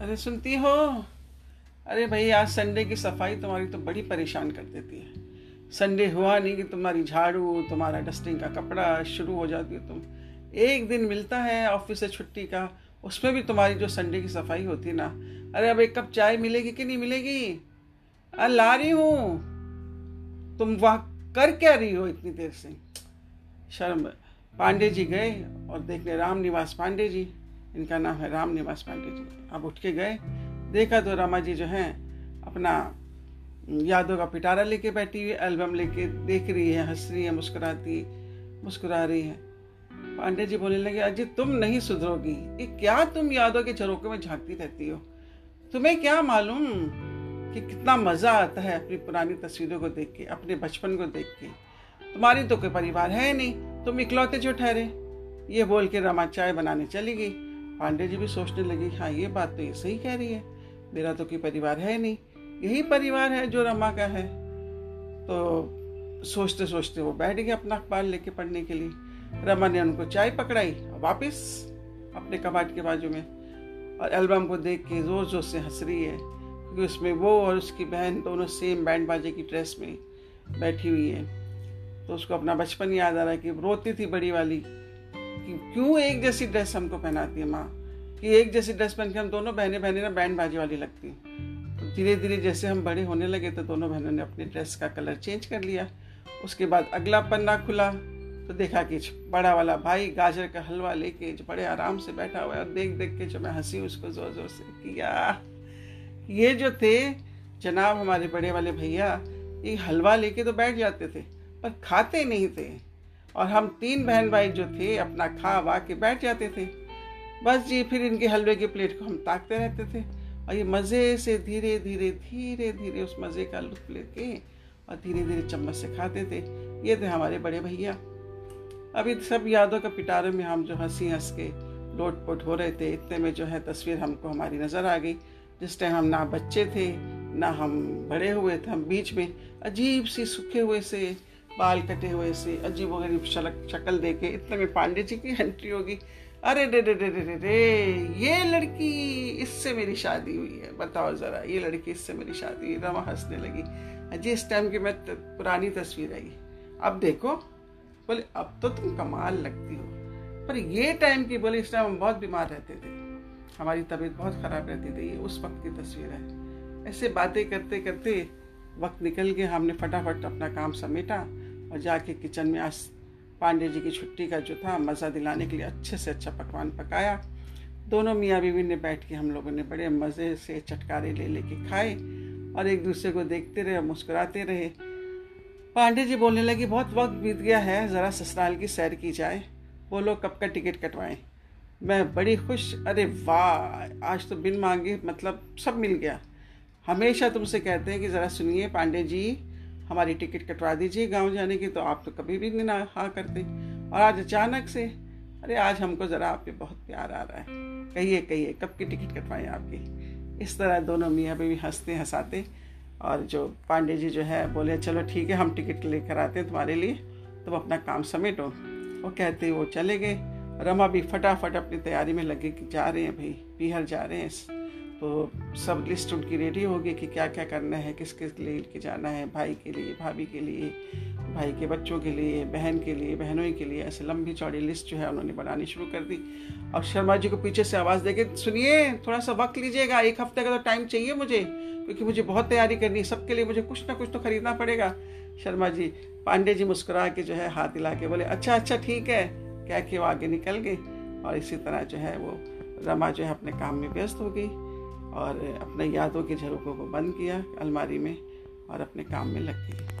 अरे सुनती हो? अरे भाई, आज संडे की सफ़ाई तुम्हारी तो बड़ी परेशान कर देती है। संडे हुआ नहीं कि तुम्हारी झाड़ू, तुम्हारा डस्टिंग का कपड़ा शुरू हो जाती है तुम। एक दिन मिलता है ऑफ़िस से छुट्टी का, उसमें भी तुम्हारी जो संडे की सफ़ाई होती है ना। अरे अब एक कप चाय मिलेगी कि नहीं मिलेगी? अरे ला रही हूँ। तुम वहाँ कर क्या रही हो इतनी देर से? शर्म। पांडे जी गए और देखने राम निवास पांडे जी। इनका नाम है राम निवास पांडे जी। अब उठ के गए, देखा तो रामा जी जो है, अपना यादों का पिटारा लेके बैठी हुई, एल्बम लेके देख रही है, हंस रही है, मुस्कुराती, मुस्कुरा रही है। पांडे जी बोलने लगे अजीत तुम नहीं सुधरोगी। ये क्या तुम यादों के झरोके में झांकती रहती हो? तुम्हें क्या मालूम कि कितना मज़ा आता है अपनी पुरानी तस्वीरों को देख के, अपने बचपन को देख के? तुम्हारी तो कोई परिवार है नहीं, तुम इकलौते जो ठहरे। ये बोल के रमा चाय बनाने चली गई। पांडे जी भी सोचने लगे हाँ ये बात तो ये सही कह रही है। मेरा तो कोई परिवार है नहीं। यही परिवार है जो रमा का है। तो सोचते सोचते वो बैठ गए अपना अखबार लेके पढ़ने के लिए। रमा ने उनको चाय पकड़ाई वापस अपने कबाट के बाजू में। और एल्बम को देख के ज़ोर ज़ोर से हंस रही है, क्योंकि उसमें वो और उसकी बहन दोनों सेम बैंड बाजे की ड्रेस में बैठी हुई है। तो उसको अपना बचपन याद आ रहा है कि रोती थी बड़ी वाली। कि क्यों एक जैसी ड्रेस हमको पहनाती है माँ? कि एक जैसी ड्रेस पहन के हम दोनों बहने बहने ना बैंड बाजी वाली लगती तो धीरे धीरे जैसे हम बड़े होने लगे तो दोनों बहनों ने अपनी ड्रेस का कलर चेंज कर लिया। उसके बाद अगला पन्ना खुला तो देखा कि बड़ा वाला भाई गाजर का हलवा लेके बड़े आराम से बैठा हुआ है और देख देख के जो मैं हँसी उसको ज़ोर ज़ोर से, किया? ये जो थे, जनाब हमारे बड़े वाले भैया, ये हलवा लेके तो बैठ जाते थे, पर खाते नहीं थे। और हम तीन बहन भाई जो थे, अपना खा वा के बैठ जाते थे। बस जी, फिर इनके हलवे की प्लेट को हम ताकते रहते थे। और ये मज़े से धीरे धीरे धीरे धीरे उस मज़े का लुत्फ लेके और धीरे धीरे चम्मच से खाते थे। ये थे हमारे बड़े भैया। अभी सब यादों के पिटारे में हम जो हँसी हंस के लोट पोट हो रहे थे, इतने में जो है तस्वीर हमको हमारी नज़र आ गई। जिस टाइम हम ना बच्चे थे, ना हम बड़े हुए थे, हम बीच में अजीब सी सूखे हुए से बाल कटे हुए से अजीब वगैरह शक्ल देके इतने में पांडे जी की एंट्री होगी। अरे रे रे रे रे रे रे, ये लड़की इससे मेरी शादी हुई है। बताओ ज़रा, ये लड़की इससे मेरी शादी हुई, रमा हंसने लगी। अजी इस टाइम की मैं पुरानी तस्वीर आई अब देखो, बोले, अब तो तुम कमाल लगती हो। पर ये टाइम की, बोले, इस टाइम हम बहुत बीमार रहते थे। हमारी तबीयत बहुत ख़राब रहती थी, ये उस वक्त की तस्वीर है। ऐसे बातें करते करते वक्त निकल गया, हमने फटाफट अपना काम समेटा। और जाके किचन में आज पांडे जी की छुट्टी का जो था, मज़ा दिलाने के लिए अच्छे से अच्छा पकवान पकाया। दोनों मियाँ बीवी ने बैठ के हम लोगों ने बड़े मज़े से चटकारे ले लेके खाए और एक दूसरे को देखते रहे, मुस्कुराते रहे। पांडे जी बोलने लगे, बहुत वक्त बीत गया है, ज़रा ससुराल की सैर की जाए। बोलो, कब का टिकट कटवाएँ? मैं बड़ी खुश, अरे वाह, आज तो बिन मांगे मतलब सब मिल गया। हमेशा तुमसे कहते हैं कि ज़रा सुनिए पांडे जी हमारी टिकट कटवा दीजिए गाँव जाने की तो आप तो कभी भी नहीं ना हाँ करते और आज अचानक से, अरे आज हमको ज़रा आप पे बहुत प्यार आ रहा है। कहिए कहिए, कब की टिकट कटवाएँ आपकी? इस तरह दोनों मियाँ भी हँसते हंसाते, और जो पांडे जी जो है, बोले, चलो ठीक है, हम टिकट लेकर आते हैं तुम्हारे लिए, तुम अपना काम समेटो। वो कहते, वो चले गए। रमा भी फटाफट अपनी तैयारी में लगे कि जा रहे हैं भाई पीहर जा रहे हैं। तो सब लिस्ट उनकी रेडी होगी कि क्या क्या करना है किस किस लिए लेके जाना है, भाई के लिए, भाभी के लिए, भाई के बच्चों के लिए, बहन के लिए बहनों के लिए, ऐसे लंबी चौड़ी लिस्ट जो है उन्होंने बनानी शुरू कर दी। और शर्मा जी को पीछे से आवाज़ दे के सुनिए थोड़ा सा वक्त लीजिएगा, एक हफ़्ते का तो टाइम चाहिए मुझे, क्योंकि मुझे बहुत तैयारी करनी है, सबके लिए मुझे कुछ ना कुछ तो खरीदना पड़ेगा। शर्मा जी, पांडे जी मुस्कुरा के जो है हाथ हिला के बोले अच्छा अच्छा ठीक है। क्या कि वो आगे निकल गए और इसी तरह जो है वो रमा जो है अपने काम में व्यस्त हो गई। और अपने यादों के झरोखों को बंद किया, अलमारी में और अपने काम में लग गई।